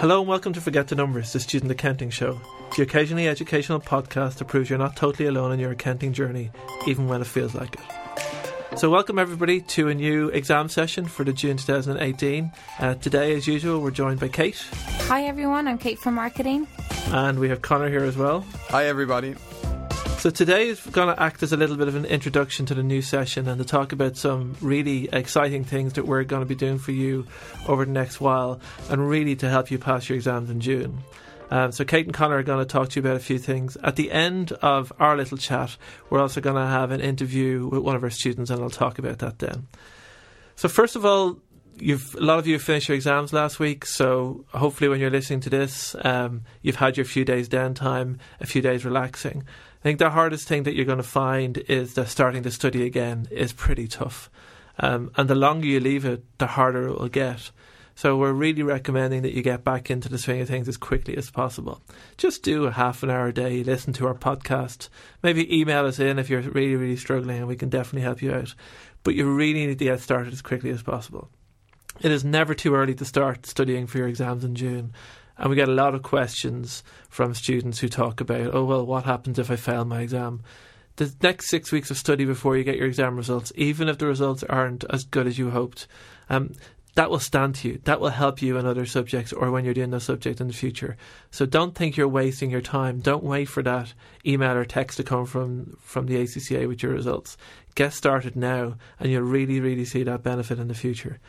Hello and welcome to Forget the Numbers, the student accounting show, the occasionally educational podcast that proves you're not totally alone in your accounting journey, even when it feels like it. So, welcome everybody to a new exam session for the June 2018. Uh, today, as usual, we're joined by Kate. Hi everyone, I'm Kate from marketing. And we have Connor here as well. Hi, everybody. So today is going to act as a little bit of an introduction to the new session and to talk about some really exciting things that we're going to be doing for you over the next while and really to help you pass your exams in June. Um, so Kate and Connor are going to talk to you about a few things. At the end of our little chat, we're also going to have an interview with one of our students and I'll talk about that then. So first of all, you've a lot of you finished your exams last week, so hopefully when you're listening to this, um, you've had your few days downtime, a few days relaxing. I think the hardest thing that you're going to find is that starting to study again is pretty tough. Um, and the longer you leave it, the harder it will get. So we're really recommending that you get back into the swing of things as quickly as possible. Just do a half an hour a day, listen to our podcast, maybe email us in if you're really, really struggling and we can definitely help you out. But you really need to get started as quickly as possible. It is never too early to start studying for your exams in June. And we get a lot of questions from students who talk about, oh, well, what happens if I fail my exam? The next six weeks of study before you get your exam results, even if the results aren't as good as you hoped, um, that will stand to you. That will help you in other subjects or when you're doing those subjects in the future. So don't think you're wasting your time. Don't wait for that email or text to come from, from the ACCA with your results. Get started now and you'll really, really see that benefit in the future.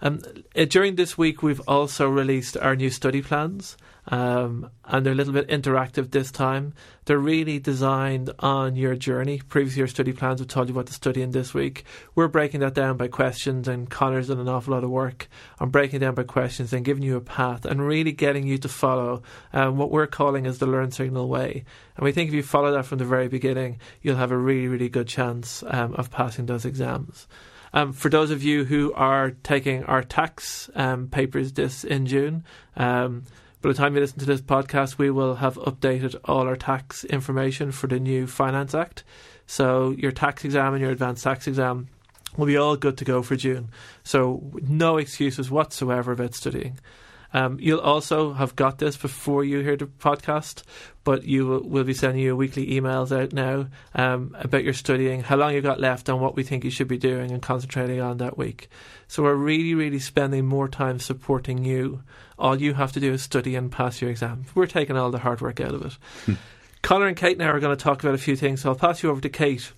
Um, uh, during this week, we've also released our new study plans, um, and they're a little bit interactive this time. They're really designed on your journey. Previous year study plans have told you what to study in this week. We're breaking that down by questions, and Connor's done an awful lot of work on breaking down by questions and giving you a path and really getting you to follow um, what we're calling as the Learn Signal way. And we think if you follow that from the very beginning, you'll have a really, really good chance um, of passing those exams. Um, for those of you who are taking our tax um, papers this in June, um, by the time you listen to this podcast, we will have updated all our tax information for the new Finance Act. So your tax exam and your advanced tax exam will be all good to go for June. So no excuses whatsoever about studying. Um, you'll also have got this before you hear the podcast, but you will we'll be sending you weekly emails out now um, about your studying, how long you've got left, and what we think you should be doing and concentrating on that week. So we're really, really spending more time supporting you. All you have to do is study and pass your exam. We're taking all the hard work out of it. Hmm. Connor and Kate now are going to talk about a few things, so I'll pass you over to Kate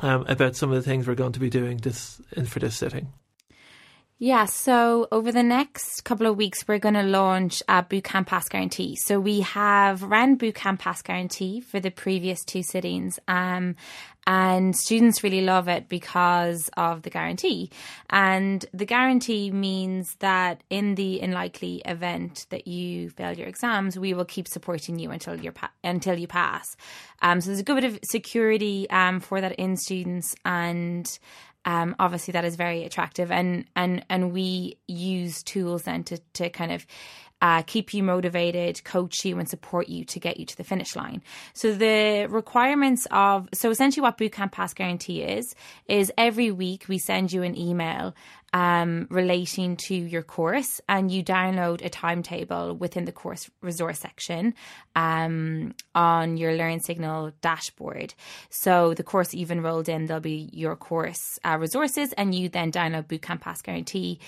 um, about some of the things we're going to be doing this for this sitting. Yeah, so over the next couple of weeks, we're going to launch a Bootcamp Pass Guarantee. So we have ran Bootcamp Pass Guarantee for the previous two sittings, um, and students really love it because of the guarantee. And the guarantee means that in the unlikely event that you fail your exams, we will keep supporting you until you pa- until you pass. Um, so there's a good bit of security um, for that in students and um, obviously that is very attractive. And and and we use tools then to to kind of uh, keep you motivated, coach you, and support you to get you to the finish line. So the requirements of so essentially what Bootcamp Pass Guarantee is is every week we send you an email um, relating to your course, and you download a timetable within the course resource section um, on your Learn Signal dashboard. So the course you've enrolled in, there'll be your course uh, resources, and you then download Bootcamp Pass Guarantee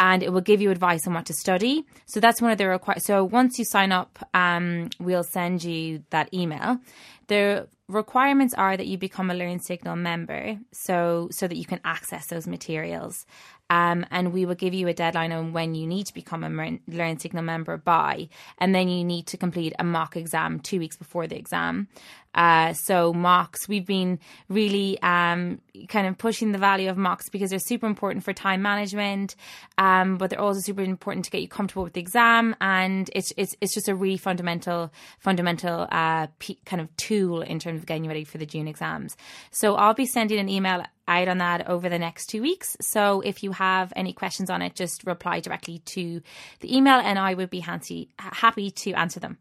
and it will give you advice on what to study. So that's one of the requirements. So once you sign up, um, we'll send you that email. The requirements are that you become a Learn Signal member, so so that you can access those materials. Um, and we will give you a deadline on when you need to become a Learn Signal member by, and then you need to complete a mock exam two weeks before the exam. Uh, so mocks, we've been really um, kind of pushing the value of mocks because they're super important for time management, um, but they're also super important to get you comfortable with the exam, and it's it's it's just a really fundamental fundamental uh, p- kind of tool in terms of getting ready for the June exams. So I'll be sending an email out on that over the next two weeks. So if you have any questions on it, just reply directly to the email and I would be happy to answer them.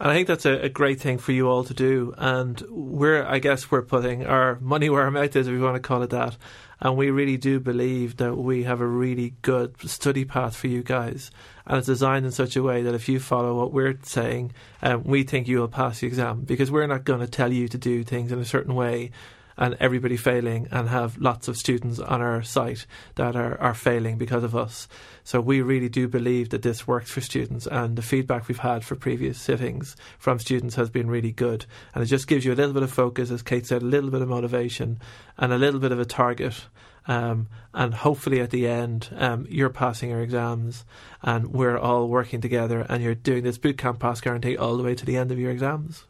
And I think that's a, a, great thing for you all to do. And we're, I guess, we're putting our money where our mouth is, if you want to call it that. And we really do believe that we have a really good study path for you guys. And it's designed in such a way that if you follow what we're saying, um, we think you will pass the exam because we're not going to tell you to do things in a certain way and everybody failing and have lots of students on our site that are, are failing because of us. So we really do believe that this works for students and the feedback we've had for previous sittings from students has been really good. And it just gives you a little bit of focus, as Kate said, a little bit of motivation and a little bit of a target. Um, and hopefully at the end, um, you're passing your exams and we're all working together and you're doing this bootcamp pass guarantee all the way to the end of your exams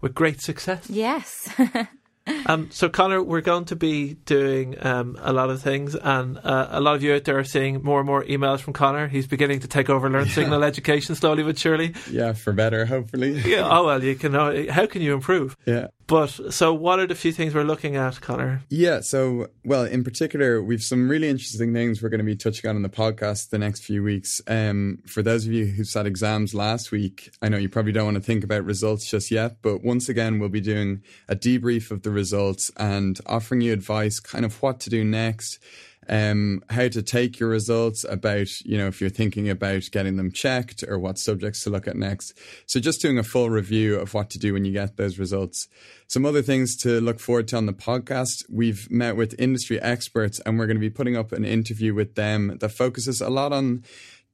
with great success. Yes. Um, so, Connor, we're going to be doing um, a lot of things, and uh, a lot of you out there are seeing more and more emails from Connor. He's beginning to take over Learn yeah. Signal education slowly but surely. Yeah, for better, hopefully. yeah. Oh well, you can. Uh, how can you improve? Yeah. But so, what are the few things we're looking at, Connor? Yeah. So, well, in particular, we've some really interesting things we're going to be touching on in the podcast the next few weeks. Um, for those of you who sat exams last week, I know you probably don't want to think about results just yet, but once again, we'll be doing a debrief of the results and offering you advice, kind of what to do next um, how to take your results, about, you know, if you're thinking about getting them checked or what subjects to look at next. So just doing a full review of what to do when you get those results. Some other things to look forward to on the podcast. We've met with industry experts and we're going to be putting up an interview with them that focuses a lot on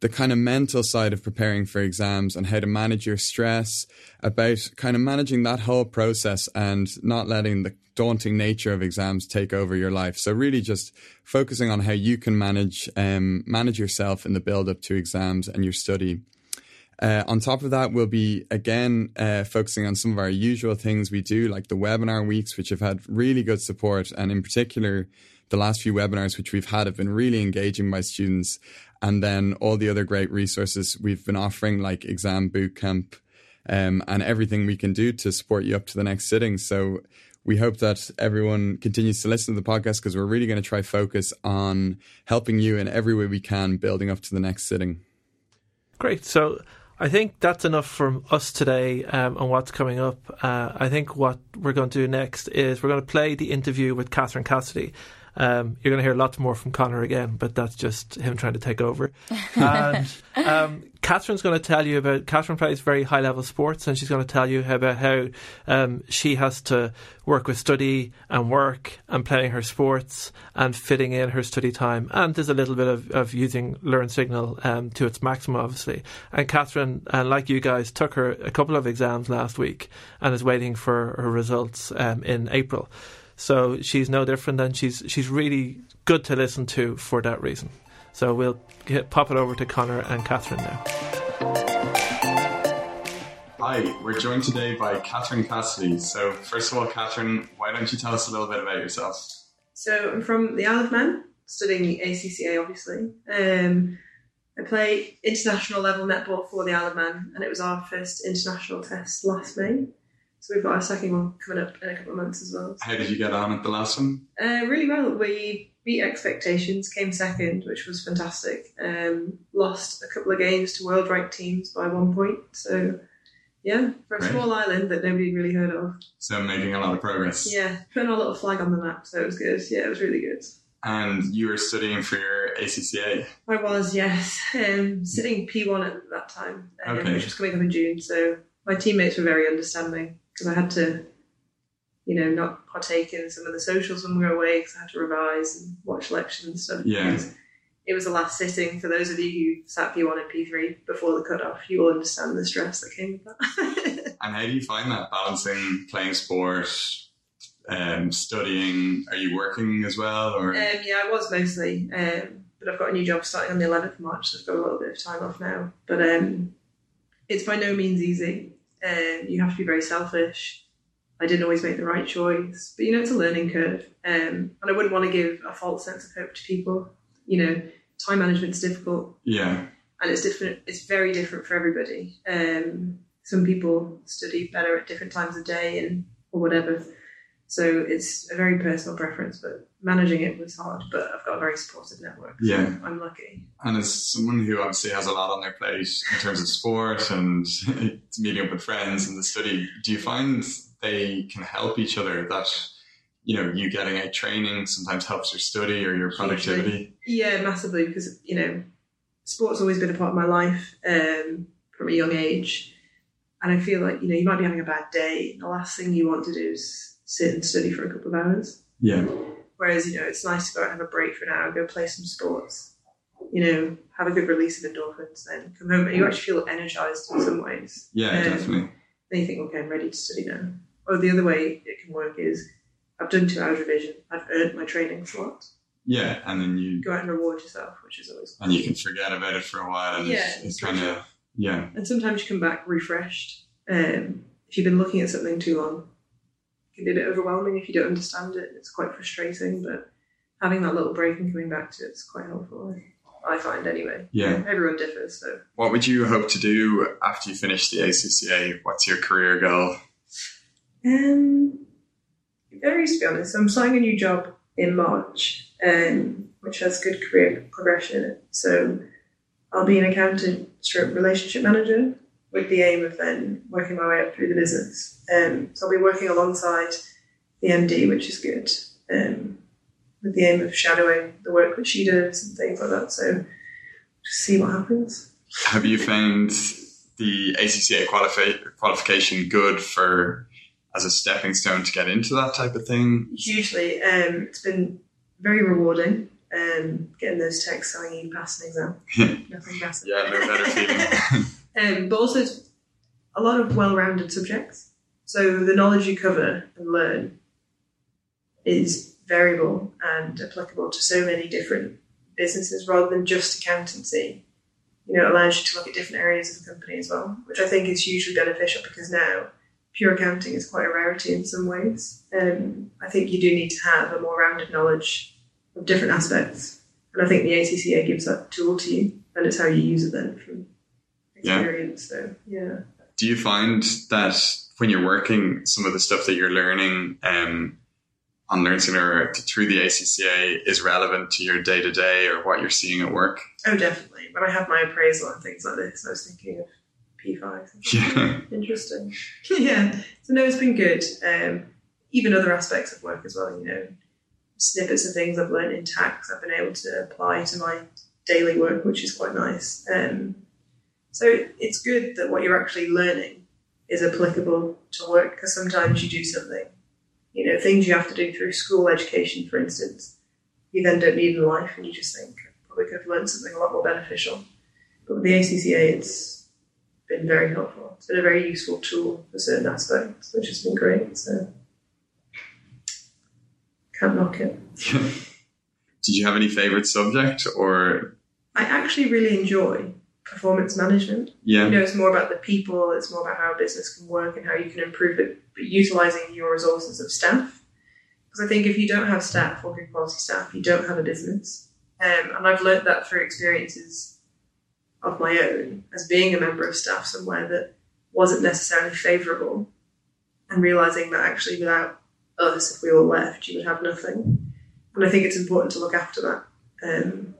the kind of mental side of preparing for exams and how to manage your stress, about kind of managing that whole process and not letting the daunting nature of exams take over your life. So really just focusing on how you can manage um, manage yourself in the build up to exams and your study. Uh, on top of that, we'll be again uh, focusing on some of our usual things we do, like the webinar weeks, which have had really good support, and in particular, the last few webinars which we've had have been really engaging by students and then all the other great resources we've been offering, like Exam Bootcamp, um, and everything we can do to support you up to the next sitting. So we hope that everyone continues to listen to the podcast because we're really going to try focus on helping you in every way we can, building up to the next sitting. Great. So I think that's enough from us today um, on what's coming up. Uh, I think what we're going to do next is we're going to play the interview with Catherine Cassidy. Um, you're going to hear lots more from Connor again, but that's just him trying to take over. and um, Catherine's going to tell you about. Catherine plays very high level sports, and she's going to tell you about how um, she has to work with study and work and playing her sports and fitting in her study time. And there's a little bit of, of using Learn Signal um, to its maximum, obviously. And Catherine, like you guys, took her a couple of exams last week and is waiting for her results um, in April. So she's no different, and she's she's really good to listen to for that reason. So we'll get, pop it over to Connor and Catherine now. Hi, we're joined today by Catherine Cassidy. So, first of all, Catherine, why don't you tell us a little bit about yourself? So, I'm from the Isle of Man, studying the ACCA, obviously. Um, I play international level netball for the Isle of Man, and it was our first international test last May. So we've got our second one coming up in a couple of months as well. How did you get on at the last one? Uh, really well. We beat expectations, came second, which was fantastic. Um, lost a couple of games to world ranked teams by one point. So yeah, for a Great. small island that nobody really heard of. So making a lot of progress. Yeah, putting our little flag on the map. So it was good. Yeah, it was really good. And you were studying for your ACCA? I was, yes. Um, sitting P1 at that time, um, okay. which was coming up in June. So my teammates were very understanding because I had to, you know, not partake in some of the socials when we were away because I had to revise and watch lectures and stuff. Yeah. It was the last sitting. For those of you who sat P1 and P3 before the cut-off, you will understand the stress that came with that. and how do you find that balancing playing sport, um, studying? Are you working as well? Or um, yeah, I was mostly, um, but I've got a new job starting on the 11th of March, so I've got a little bit of time off now. But um, it's by no means easy and you have to be very selfish. I didn't always make the right choice, but you know, it's a learning curve. Um, and I wouldn't want to give a false sense of hope to people. You know, time management's difficult. Yeah. And it's different, it's very different for everybody. Um, some people study better at different times of day and or whatever. So it's a very personal preference, but managing it was hard. But I've got a very supportive network. So Yeah. I'm lucky. And as someone who obviously has a lot on their plate in terms of sport and meeting up with friends and the study, do you find they can help each other? That you know, you getting out training sometimes helps your study or your productivity. Yeah, massively because you know, sport's always been a part of my life um, from a young age, and I feel like you know you might be having a bad day. The last thing you want to do is sit and study for a couple of hours. Yeah, Whereas you know it's nice to go out and have a break for an hour, go play some sports. You know, have a good release of endorphins, then come home and you actually feel energized in some ways. yeah, Um, definitely. Then you think, okay, I'm ready to study now. Or the other way it can work is I've done two hours revision, I've earned my training slot. Yeah, and then you Go out and reward yourself, which is always and you can forget about it for a while, and Yeah, it's, it's kind of yeah, And sometimes you come back refreshed. Um, if you've been looking at something too long, can be a bit overwhelming if you don't understand it. It's quite frustrating, but having that little break and coming back to it's quite helpful. I find anyway. Yeah. Everyone differs, so What would you hope to do after you finish the ACCA? What's your career goal? Um, it varies to be honest. I'm starting a new job in March, um, which has good career progression. So I'll be an accountant stroke relationship manager with the aim of then working my way up through the business. Um, so I'll be working alongside the MD, which is good, um, with the aim of shadowing the work that she does and things like that. So just see what happens. Have you found the ACCA qualifi- qualification good for as a stepping stone to get into that type of thing? hugely. Um, it's been very rewarding. Um, getting those texts telling you you passed an exam. Nothing better. Yeah, no better feeling. Um, but also, it's a lot of well-rounded subjects. So the knowledge you cover and learn is variable and applicable to so many different businesses rather than just accountancy. You know, it allows you to look at different areas of the company as well, which I think is hugely beneficial because now pure accounting is quite a rarity in some ways. Um, I think you do need to have a more rounded knowledge of different aspects. And I think the ACCA gives that tool to you, and it's how you use it then from Yeah. experience. So, yeah. Do you find that when you're working, some of the stuff that you're learning um, on Learn Signal or through the ACCA is relevant to your day to day or what you're seeing at work? Oh, definitely. When I have my appraisal and things like this, I was thinking of P5. Yeah. Interesting. yeah. So, no, it's been good. Um, even other aspects of work as well, you know, snippets of things I've learned in tax, I've been able to apply to my daily work, which is quite nice. Um, so, it's good that what you're actually learning is applicable to work because sometimes you do something, you know, things you have to do through school education, for instance, you then don't need in life and you just think, oh, probably could have learned something a lot more beneficial. But with the ACCA, it's been very helpful. It's been a very useful tool for certain aspects, which has been great. So can't knock it. Did you have any favorite subject or I actually really enjoy performance management. yeah? You know, it's more about the people, it's more about how a business can work and how you can improve it, but utilizing your resources of staff. Because I think if you don't have staff or good quality staff, you don't have a business. Um, and I've learned that through experiences of my own as being a member of staff somewhere that wasn't necessarily favourable and realizing that actually without us, if we all left, you would have nothing. And I think it's important to look after that. Um,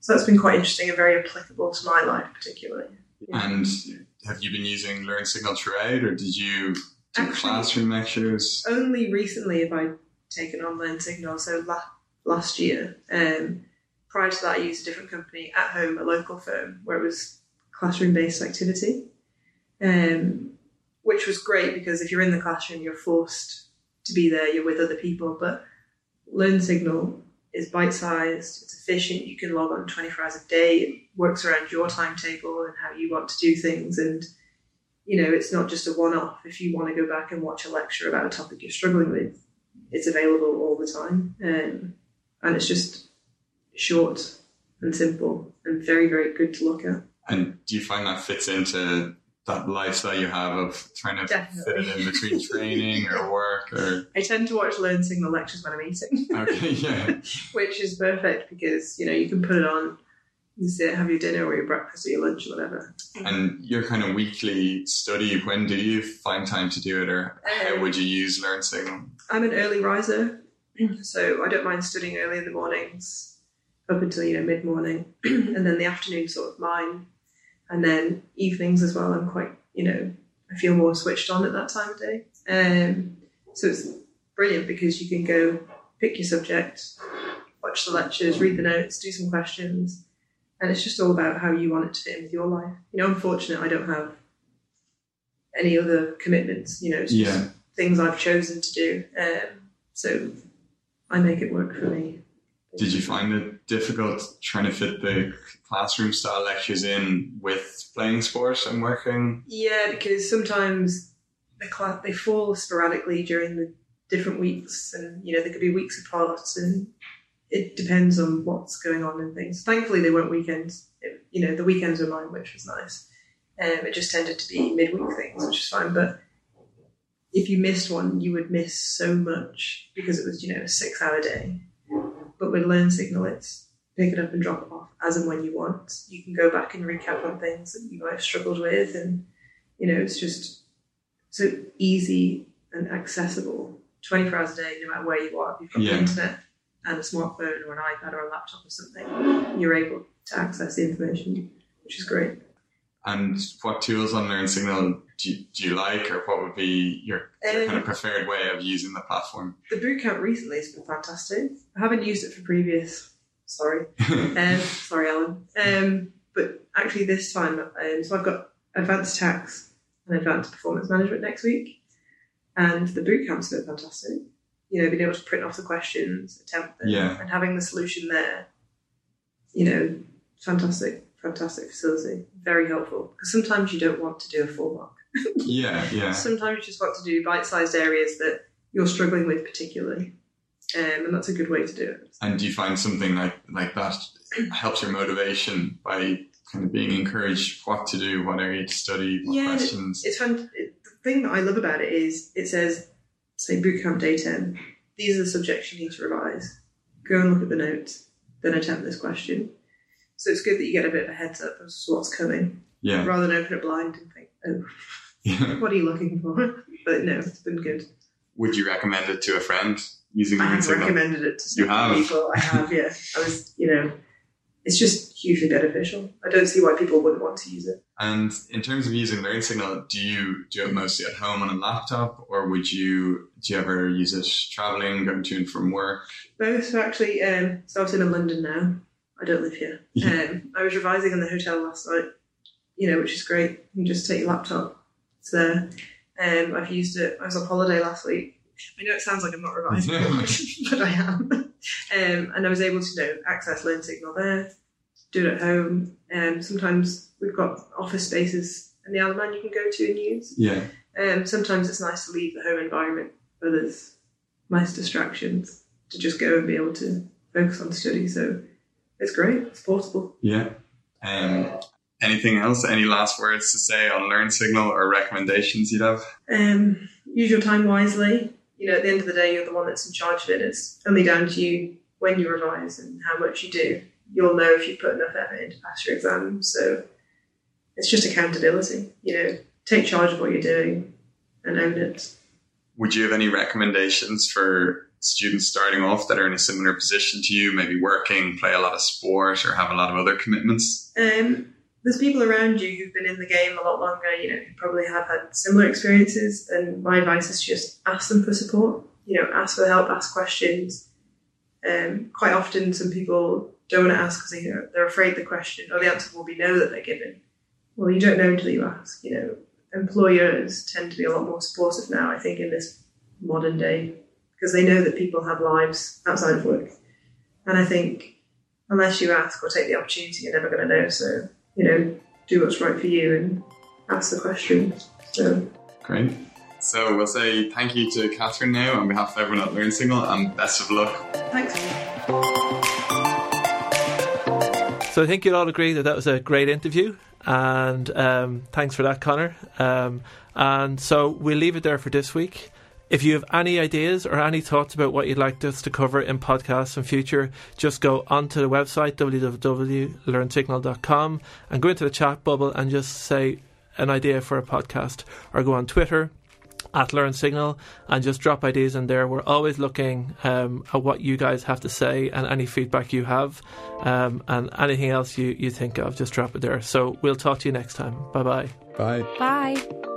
so that's been quite interesting and very applicable to my life, particularly. And have you been using Learn Signal throughout or did you do Actually- classroom lectures? Only recently have I taken on Learn Signal, so la- last year. Um, prior to that, I used a different company at home, a local firm, where it was classroom based activity, um, which was great because if you're in the classroom, you're forced to be there, you're with other people. But Learn Signal is bite sized, it's efficient, you can log on 24 hours a day, it works around your timetable and how you want to do things. And you know, it's not just a one off. If you want to go back and watch a lecture about a topic you're struggling with, it's available all the time. Um, and it's just short and simple and very, very good to look at. And do you find that fits into that lifestyle you have of trying to Definitely. fit it in between training or work or I tend to watch Learn Signal lectures when I'm eating, okay, yeah. which is perfect because, you know, you can put it on You sit, have your dinner or your breakfast or your lunch or whatever. And your kind of weekly study, when do you find time to do it, or how Um, would you use Learn Signal? I'm an early riser, so I don't mind studying early in the mornings up until you know mid morning, and then the afternoon sort of mine, and then evenings as well. I'm quite you know I feel more switched on at that time of day. Um, so it's brilliant because you can go pick your subject, watch the lectures, read the notes, do some questions, and it's just all about how you want it to fit in with your life. You know, I'm fortunate I don't have any other commitments. You know, it's just Yeah. things I've chosen to do. Um, so I make it work for me. Did you find it difficult trying to fit the classroom style lectures in with playing sports and working? Yeah, because sometimes the class they fall sporadically during the different weeks, and you know they could be weeks apart, and it depends on what's going on and things. Thankfully, they weren't weekends. It, you know, the weekends were mine, which was nice. Um, it just tended to be midweek things, which is fine. But if you missed one, you would miss so much because it was you know a six-hour day. But with Learn Signal, it's pick it up and drop it off as and when you want. You can go back and recap on things that you might have struggled with, and you know it's just so easy and accessible 24 hours a day, no matter where you are. If you've got Yeah. the internet and a smartphone or an iPad or a laptop or something, you're able to access the information, which is great. And what tools on Learn Signal do you, do you like, or what would be your, your kind of Um, preferred way of using the platform? The bootcamp recently has been fantastic. I haven't used it for previous. Sorry, um, sorry, Alan. Um, but actually, this time, um, so I've got advanced tax and advanced performance management next week, and the bootcamp's been fantastic. You know, being able to print off the questions, attempt them, Yeah. and having the solution there. You know, fantastic, fantastic facility. Very helpful because sometimes you don't want to do a full mock. yeah, yeah. Sometimes you just want to do bite-sized areas that you're struggling with particularly, um, and that's a good way to do it. And do you find something like like that helps your motivation by kind of being encouraged what to do, what area to study, what Yeah, questions? It's fun. It, the thing that I love about it is it says, say, bootcamp day 10, these are the subjects you need to revise. Go and look at the notes, then attempt this question. So it's good that you get a bit of a heads up as to what's coming, yeah, rather than open it blind and think, oh, yeah. what are you looking for? But no, it's been good. Would you recommend it to a friend using I have Signal? recommended it to have? people. I have, yeah. I was, you know, it's just hugely beneficial. I don't see why people wouldn't want to use it. And in terms of using Learn Signal, do you do it mostly at home on a laptop, or would you do you ever use it traveling, going to and from work? Both actually. Um, so I was in London now. I don't live here. Um, I was revising in the hotel last night. You know, which is great. You can just take your laptop. It's there. Um, I've used it. I was on holiday last week. I know it sounds like I'm not revising, but I am. Um, and I was able to you know access Learn Signal there, do it at home. Um, sometimes we've got office spaces in the Isle of Man you can go to and use. Yeah, Um, sometimes it's nice to leave the home environment where there's nice distractions to just go and be able to focus on study. So it's great. It's portable. yeah. Um, anything else? Any last words to say on Learn Signal or recommendations you'd have? Um, use your time wisely. You know, at the end of the day, you're the one that's in charge of it. It's only down to you when you revise and how much you do. You'll know if you've put enough effort into pass your exam. So it's just accountability. You know, take charge of what you're doing and own it. Would you have any recommendations for students starting off that are in a similar position to you, maybe working, play a lot of sport, or have a lot of other commitments? Um, there's people around you who've been in the game a lot longer, you know, who probably have had similar experiences. And my advice is just ask them for support. You know, ask for help, ask questions. Um, quite often, some people don't want to ask because they, they're afraid the question or the answer will be no that they're given. Well, you don't know until you ask. You know, employers tend to be a lot more supportive now, I think, in this modern day because they know that people have lives outside of work. And I think unless you ask or take the opportunity, you're never going to know. So, you know, do what's right for you and ask the question. So, Great. So we'll say thank you to Catherine now on behalf of everyone at Learn Signal and best of luck. thanks. So I think you'll all agree that that was a great interview, and um, thanks for that, Connor. Um, and so we'll leave it there for this week. If you have any ideas or any thoughts about what you'd like us to cover in podcasts in future, just go onto the website www.learnsignal.com and go into the chat bubble and just say an idea for a podcast or go on Twitter at Learn Signal and just drop ideas in there. We're always looking um, at what you guys have to say and any feedback you have um, and anything else you, you think of, just drop it there. So we'll talk to you next time. Bye-bye. Bye. Bye.